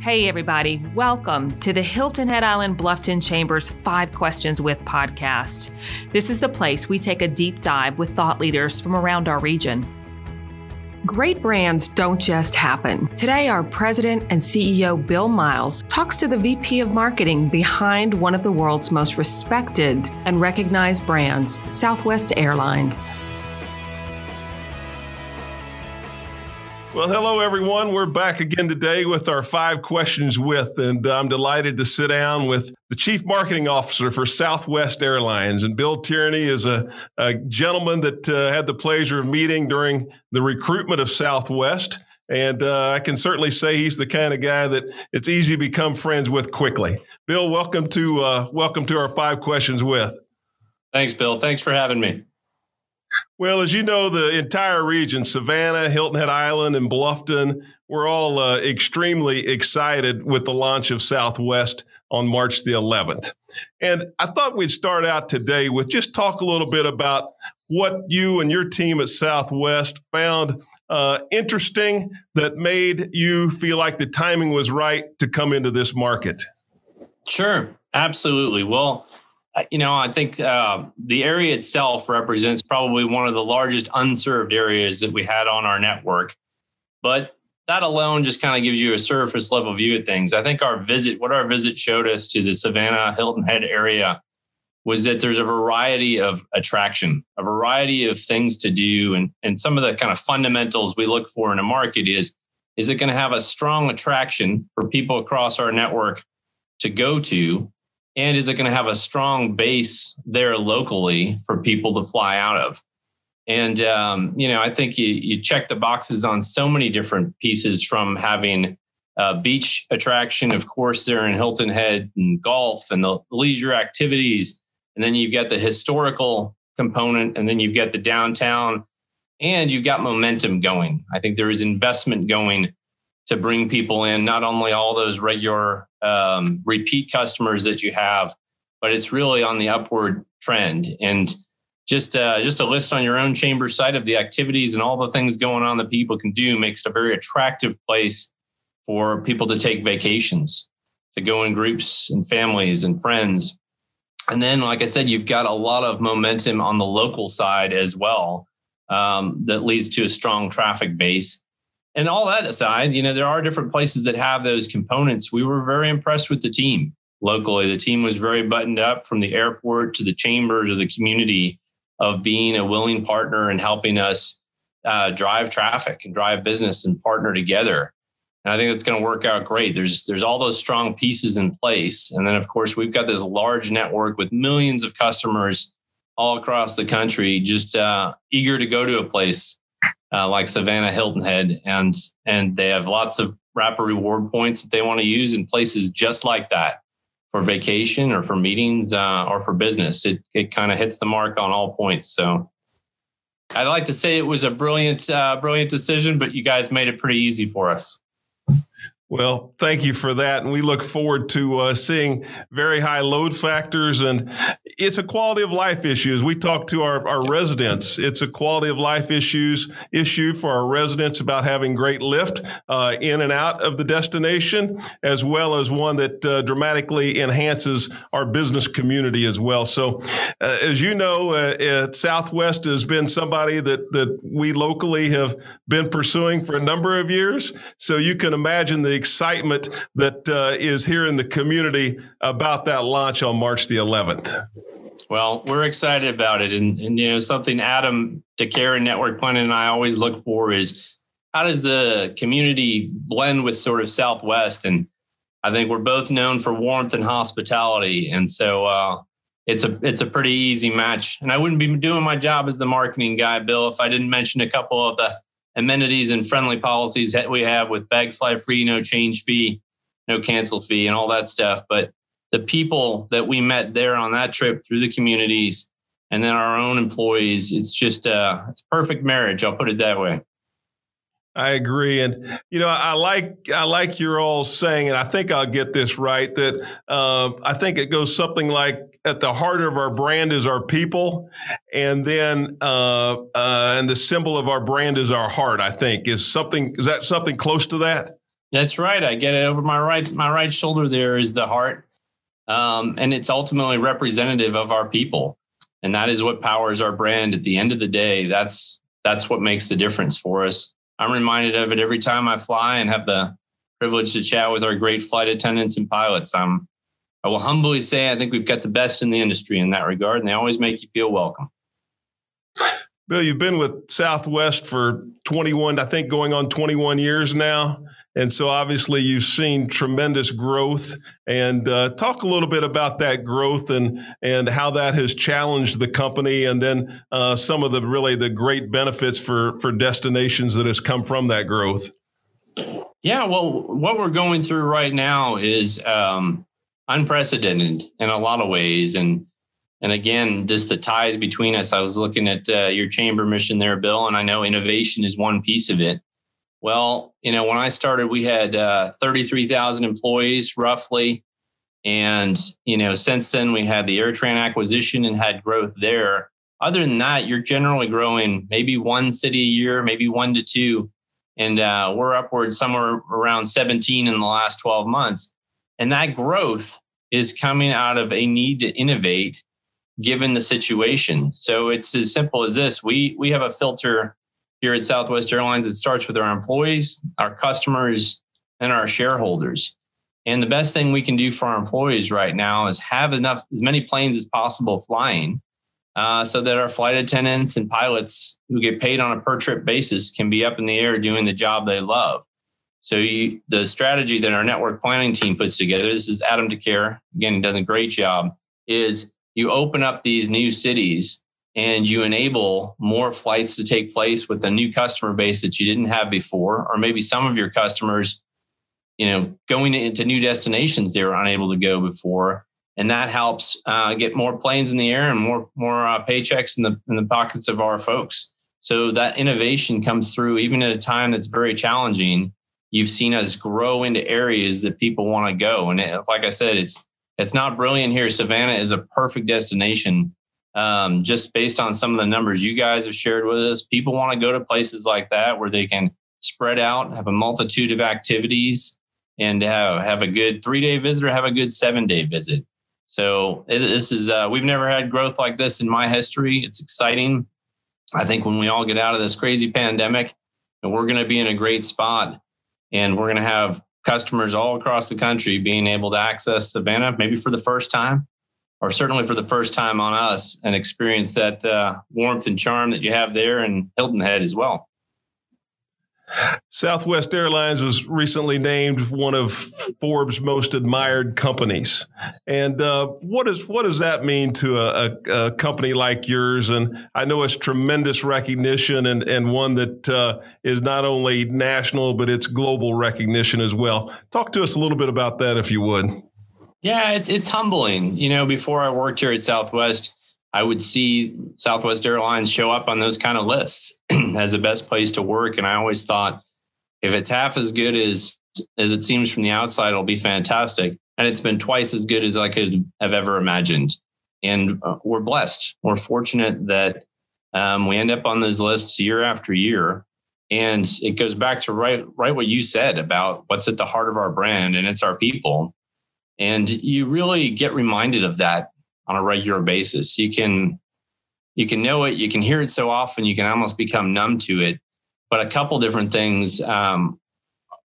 Hey, everybody, welcome to the Hilton Head Island Bluffton Chambers Five Questions with podcast. This is the place we take a deep dive with thought leaders from around our region. Great brands don't just happen. Today, our president and CEO, Bill Miles, talks to the VP of marketing behind one of the world's most respected and recognized brands, Southwest Airlines. Well, hello, everyone. We're back again today with our five questions with, and I'm delighted to sit down with the Chief Marketing Officer for Southwest Airlines. And Bill Tierney is a, a gentleman that uh, had the pleasure of meeting during the recruitment of Southwest. And uh, I can certainly say he's the kind of guy that it's easy to become friends with quickly. Bill, welcome to uh, welcome to our five questions with. Thanks, Bill. Thanks for having me. Well, as you know, the entire region, Savannah, Hilton Head Island, and Bluffton, we're all uh, extremely excited with the launch of Southwest on March the 11th. And I thought we'd start out today with just talk a little bit about what you and your team at Southwest found uh, interesting that made you feel like the timing was right to come into this market. Sure, absolutely. Well, you know, I think uh, the area itself represents probably one of the largest unserved areas that we had on our network. But that alone just kind of gives you a surface level view of things. I think our visit, what our visit showed us to the Savannah Hilton Head area, was that there's a variety of attraction, a variety of things to do, and and some of the kind of fundamentals we look for in a market is is it going to have a strong attraction for people across our network to go to and is it going to have a strong base there locally for people to fly out of? And um, you know, I think you you check the boxes on so many different pieces from having a beach attraction, of course, there in Hilton Head and golf and the leisure activities, and then you've got the historical component, and then you've got the downtown, and you've got momentum going. I think there is investment going to bring people in, not only all those regular um, repeat customers that you have, but it's really on the upward trend. And just uh, just a list on your own chamber site of the activities and all the things going on that people can do makes it a very attractive place for people to take vacations, to go in groups and families and friends. And then, like I said, you've got a lot of momentum on the local side as well um, that leads to a strong traffic base and all that aside, you know, there are different places that have those components. We were very impressed with the team locally. The team was very buttoned up from the airport to the chamber to the community of being a willing partner and helping us uh, drive traffic and drive business and partner together. And I think it's going to work out great. There's there's all those strong pieces in place, and then of course we've got this large network with millions of customers all across the country, just uh, eager to go to a place uh, like Savannah Hilton Head, and and they have lots of rapid reward points that they want to use in places just like that for vacation or for meetings uh, or for business. It it kind of hits the mark on all points. So I'd like to say it was a brilliant uh, brilliant decision, but you guys made it pretty easy for us. Well, thank you for that. And we look forward to uh, seeing very high load factors. And it's a quality of life issue. As we talk to our, our residents, it's a quality of life issues issue for our residents about having great lift uh, in and out of the destination, as well as one that uh, dramatically enhances our business community as well. So, uh, as you know, uh, Southwest has been somebody that, that we locally have been pursuing for a number of years. So you can imagine the excitement that uh, is here in the community about that launch on March the 11th. Well, we're excited about it. And, and you know, something Adam Decaire Network Planning and I always look for is how does the community blend with sort of Southwest? And I think we're both known for warmth and hospitality. And so uh, it's a it's a pretty easy match. And I wouldn't be doing my job as the marketing guy, Bill, if I didn't mention a couple of the amenities and friendly policies that we have with bags fly free, no change fee, no cancel fee, and all that stuff. But the people that we met there on that trip through the communities and then our own employees, it's just uh, it's perfect marriage. I'll put it that way. I agree, and you know, I like I like you're all saying, and I think I'll get this right. That uh, I think it goes something like at the heart of our brand is our people, and then uh, uh, and the symbol of our brand is our heart. I think is something is that something close to that. That's right. I get it over my right my right shoulder. There is the heart, um, and it's ultimately representative of our people, and that is what powers our brand. At the end of the day, that's that's what makes the difference for us. I'm reminded of it every time I fly and have the privilege to chat with our great flight attendants and pilots. I'm I will humbly say I think we've got the best in the industry in that regard, and they always make you feel welcome. Bill, you've been with Southwest for 21, I think going on 21 years now. And so obviously you've seen tremendous growth and uh, talk a little bit about that growth and, and how that has challenged the company and then uh, some of the really the great benefits for, for destinations that has come from that growth. Yeah, well, what we're going through right now is um, unprecedented in a lot of ways. And, and again, just the ties between us. I was looking at uh, your chamber mission there, Bill, and I know innovation is one piece of it well, you know, when I started, we had uh, 33,000 employees roughly. And, you know, since then we had the AirTran acquisition and had growth there. Other than that, you're generally growing maybe one city a year, maybe one to two. And uh, we're upwards somewhere around 17 in the last 12 months. And that growth is coming out of a need to innovate given the situation. So it's as simple as this. We we have a filter here at Southwest Airlines, it starts with our employees, our customers, and our shareholders. And the best thing we can do for our employees right now is have enough, as many planes as possible flying, uh, so that our flight attendants and pilots who get paid on a per trip basis can be up in the air doing the job they love. So you, the strategy that our network planning team puts together, this is Adam Decaire, again, he does a great job, is you open up these new cities and you enable more flights to take place with a new customer base that you didn't have before, or maybe some of your customers, you know, going into new destinations they were unable to go before, and that helps uh, get more planes in the air and more more uh, paychecks in the in the pockets of our folks. So that innovation comes through even at a time that's very challenging. You've seen us grow into areas that people want to go, and it, like I said, it's it's not brilliant here. Savannah is a perfect destination um, just based on some of the numbers you guys have shared with us, people want to go to places like that where they can spread out, have a multitude of activities, and have, have a good three day visit or have a good seven day visit. So this is uh, we've never had growth like this in my history. It's exciting. I think when we all get out of this crazy pandemic, we're going to be in a great spot, and we're going to have customers all across the country being able to access Savannah maybe for the first time or certainly for the first time on us, and experience that uh, warmth and charm that you have there in Hilton Head as well. Southwest Airlines was recently named one of Forbes' most admired companies. And uh, what, is, what does that mean to a, a, a, company like yours? And I know it's tremendous recognition and, and one that uh, is not only national, but it's global recognition as well. Talk to us a little bit about that, if you would. Yeah, it's it's humbling. You know, before I worked here at Southwest, I would see Southwest Airlines show up on those kind of lists as the best place to work, and I always thought if it's half as good as as it seems from the outside, it'll be fantastic. And it's been twice as good as I could have ever imagined. And uh, we're blessed. We're fortunate that um, we end up on those lists year after year. And it goes back to right, right what you said about what's at the heart of our brand, and it's our people. And you really get reminded of that on a regular basis. You can you can know it, you can hear it so often, you can almost become numb to it. But a couple different things um,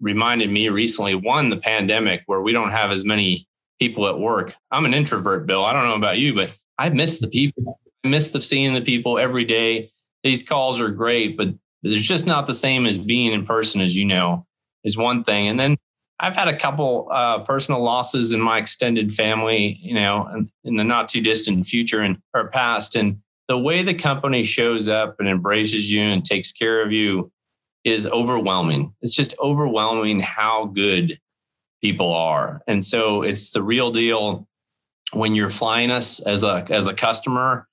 reminded me recently. One, the pandemic, where we don't have as many people at work. I'm an introvert, Bill. I don't know about you, but I miss the people. I miss the seeing the people every day. These calls are great, but it's just not the same as being in person, as you know, is one thing. And then I've had a couple uh, personal losses in my extended family, you know, in, in the not too distant future and or past. And the way the company shows up and embraces you and takes care of you is overwhelming. It's just overwhelming how good people are. And so it's the real deal when you're flying us as a as a customer.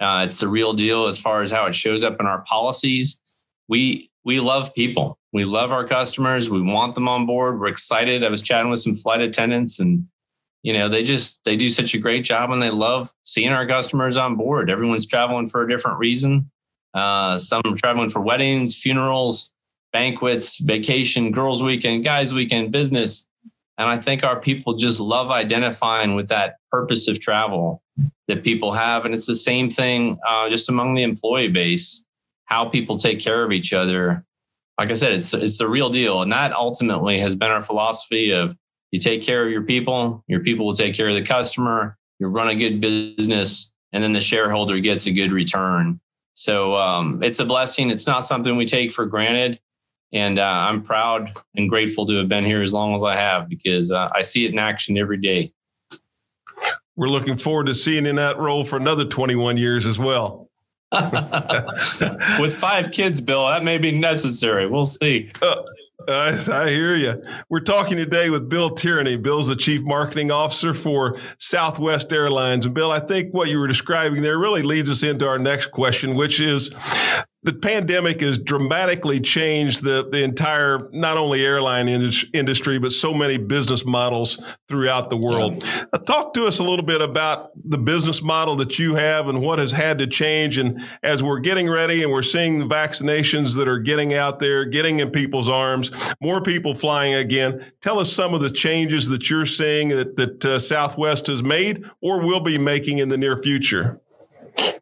Uh, it's the real deal as far as how it shows up in our policies. We we love people. We love our customers. We want them on board. We're excited. I was chatting with some flight attendants and you know, they just they do such a great job and they love seeing our customers on board. Everyone's traveling for a different reason. Uh, some traveling for weddings, funerals, banquets, vacation, girls' weekend, guys' weekend, business. And I think our people just love identifying with that purpose of travel that people have. And it's the same thing uh, just among the employee base, how people take care of each other. Like I said, it's, it's the real deal. And that ultimately has been our philosophy of you take care of your people, your people will take care of the customer, you run a good business, and then the shareholder gets a good return. So um, it's a blessing. It's not something we take for granted. And uh, I'm proud and grateful to have been here as long as I have because uh, I see it in action every day. We're looking forward to seeing in that role for another 21 years as well. With five kids, Bill, that may be necessary. We'll see. Uh, I, I hear you. We're talking today with Bill Tierney. Bill's the chief marketing officer for Southwest Airlines. And Bill, I think what you were describing there really leads us into our next question, which is the pandemic has dramatically changed the, the entire, not only airline industry, but so many business models throughout the world. Yeah. Uh, talk to us a little bit about the business model that you have and what has had to change. And as we're getting ready and we're seeing the vaccinations that are getting out there, getting in people's arms, more people flying again, tell us some of the changes that you're seeing that, that uh, Southwest has made or will be making in the near future.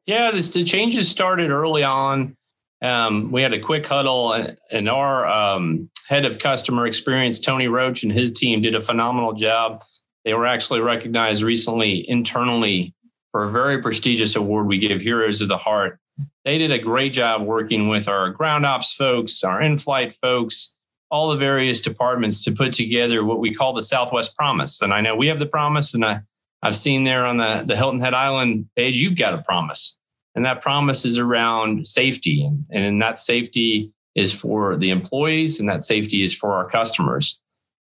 Yeah, this, the changes started early on um, we had a quick huddle, and our um, head of customer experience, Tony Roach, and his team did a phenomenal job. They were actually recognized recently internally for a very prestigious award we give Heroes of the Heart. They did a great job working with our ground ops folks, our in flight folks, all the various departments to put together what we call the Southwest Promise. And I know we have the promise, and I, I've seen there on the, the Hilton Head Island page, you've got a promise. And that promise is around safety. And, and that safety is for the employees and that safety is for our customers.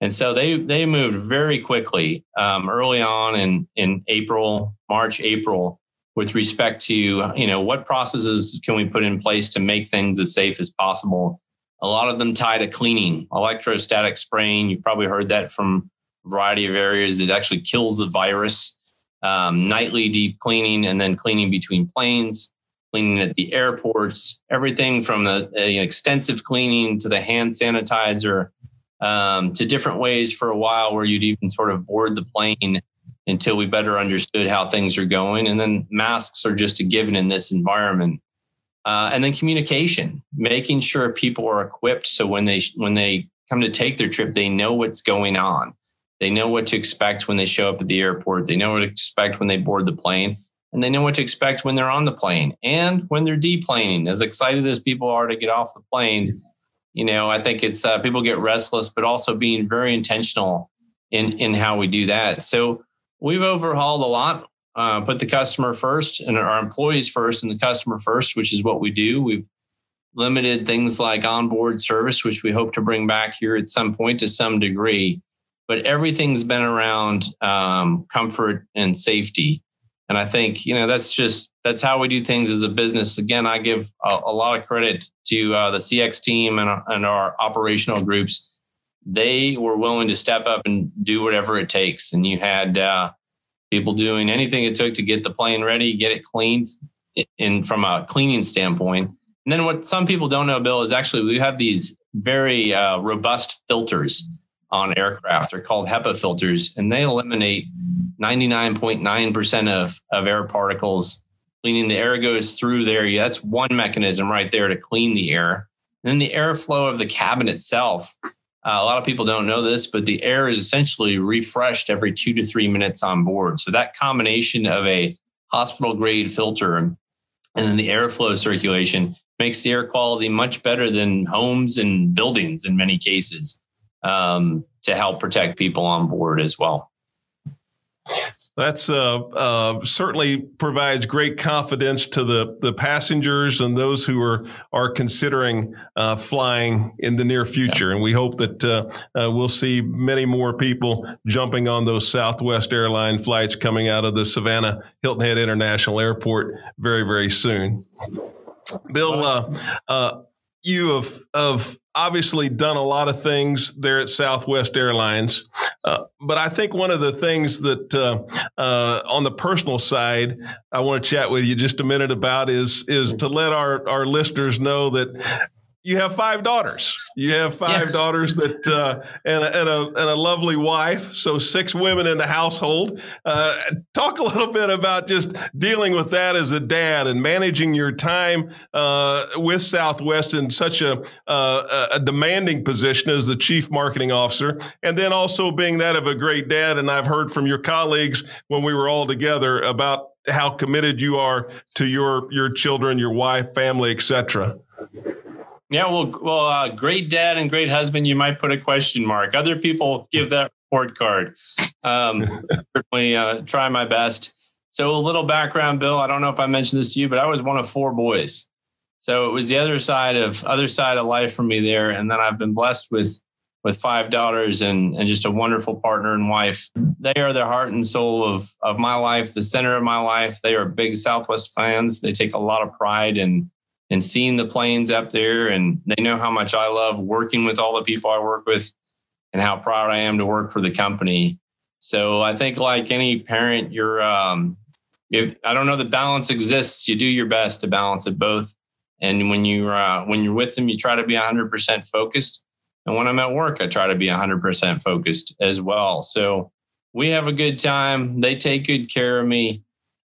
And so they they moved very quickly um, early on in in April, March, April, with respect to you know what processes can we put in place to make things as safe as possible. A lot of them tie to cleaning, electrostatic spraying. You've probably heard that from a variety of areas. It actually kills the virus um, nightly deep cleaning and then cleaning between planes, cleaning at the airports, everything from the uh, extensive cleaning to the hand sanitizer um, to different ways for a while where you'd even sort of board the plane until we better understood how things are going. And then masks are just a given in this environment. Uh, and then communication, making sure people are equipped so when they when they come to take their trip, they know what's going on. They know what to expect when they show up at the airport. They know what to expect when they board the plane. And they know what to expect when they're on the plane and when they're deplaning. As excited as people are to get off the plane, you know, I think it's uh, people get restless, but also being very intentional in in how we do that. So we've overhauled a lot. Uh, put the customer first and our employees first and the customer first, which is what we do. We've limited things like onboard service, which we hope to bring back here at some point to some degree but everything's been around um, comfort and safety. And I think, you know, that's just, that's how we do things as a business. Again, I give a, a lot of credit to uh, the CX team and, and our operational groups. They were willing to step up and do whatever it takes. And you had uh, people doing anything it took to get the plane ready, get it cleaned in from a cleaning standpoint. And then what some people don't know, Bill, is actually we have these very uh, robust filters on aircraft. They're called HEPA filters, and they eliminate 99.9% of, of air particles. Cleaning the air goes through there. That's one mechanism right there to clean the air. And then the airflow of the cabin itself. Uh, a lot of people don't know this, but the air is essentially refreshed every two to three minutes on board. So that combination of a hospital grade filter and then the airflow circulation makes the air quality much better than homes and buildings in many cases um, to help protect people on board as well. That's uh, uh, certainly provides great confidence to the the passengers and those who are are considering uh, flying in the near future. Yeah. And we hope that uh, uh, we'll see many more people jumping on those Southwest airline flights coming out of the Savannah Hilton Head International Airport very very soon. Bill, uh, you have of obviously done a lot of things there at Southwest Airlines, uh, but I think one of the things that uh, uh, on the personal side I want to chat with you just a minute about is is to let our our listeners know that you have five daughters. You have five yes. daughters that uh, and, a, and, a, and a lovely wife. So six women in the household. Uh, talk a little bit about just dealing with that as a dad and managing your time uh, with Southwest in such a, uh, a demanding position as the chief marketing officer, and then also being that of a great dad. And I've heard from your colleagues when we were all together about how committed you are to your your children, your wife, family, etc. Yeah, well, well, uh, great dad and great husband. You might put a question mark. Other people give that report card. Um, certainly uh, try my best. So a little background, Bill. I don't know if I mentioned this to you, but I was one of four boys. So it was the other side of other side of life for me there, and then I've been blessed with with five daughters and and just a wonderful partner and wife. They are the heart and soul of of my life, the center of my life. They are big Southwest fans. They take a lot of pride in and seeing the planes up there. And they know how much I love working with all the people I work with and how proud I am to work for the company. So I think, like any parent, you're, um, if, I don't know the balance exists. You do your best to balance it both. And when you uh, when you're with them, you try to be 100% focused. And when I'm at work, I try to be 100% focused as well. So we have a good time. They take good care of me.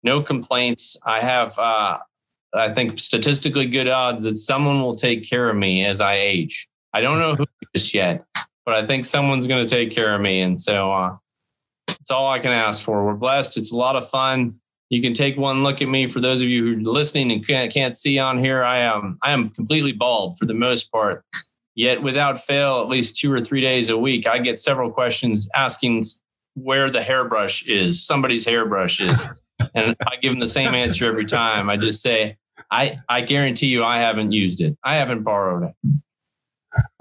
No complaints. I have uh, I think statistically good odds that someone will take care of me as I age. I don't know who just yet, but I think someone's going to take care of me. And so uh, it's all I can ask for. We're blessed. It's a lot of fun. You can take one look at me. For those of you who are listening and can't, can't see on here, I am I am completely bald for the most part. Yet without fail, at least two or three days a week, I get several questions asking where the hairbrush is, somebody's hairbrush is. And I give them the same answer every time. I just say, I, I guarantee you I haven't used it. I haven't borrowed it.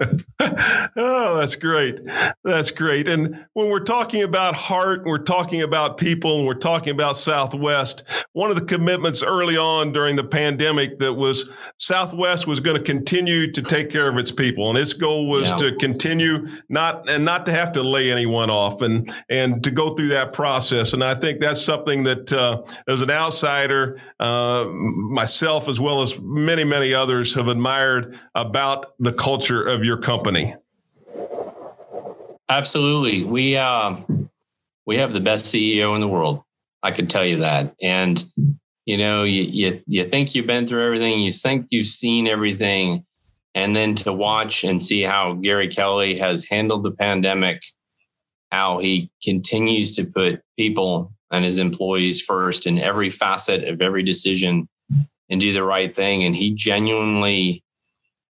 oh, that's great. That's great. And when we're talking about heart, we're talking about people, and we're talking about Southwest, one of the commitments early on during the pandemic that was Southwest was going to continue to take care of its people. And its goal was yeah. to continue not and not to have to lay anyone off and and to go through that process. And I think that's something that uh, as an outsider, uh, myself as well as many, many others have admired about the culture of your company? Absolutely. We uh, we have the best CEO in the world. I can tell you that. And you know, you, you you think you've been through everything, you think you've seen everything, and then to watch and see how Gary Kelly has handled the pandemic, how he continues to put people and his employees first in every facet of every decision and do the right thing. And he genuinely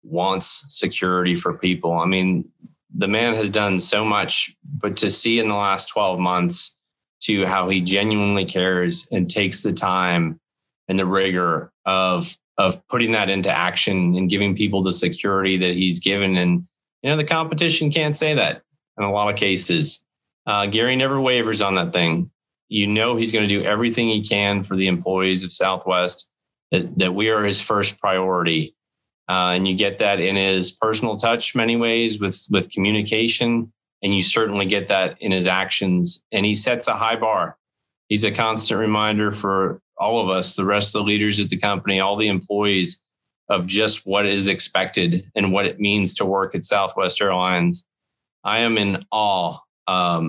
wants security for people. I mean, the man has done so much, but to see in the last 12 months to how he genuinely cares and takes the time and the rigor of of putting that into action and giving people the security that he's given. And you know the competition can't say that in a lot of cases. Uh, gary never wavers on that thing. You know he's going to do everything he can for the employees of southwest that, that we are his first priority uh, and you get that in his personal touch many ways with with communication. And you certainly get that in his actions. And he sets a high bar. He's a constant reminder for all of us the rest of the leaders at the company all the employees of just what is expected and what it means to work at southwest airlines. I am in awe um,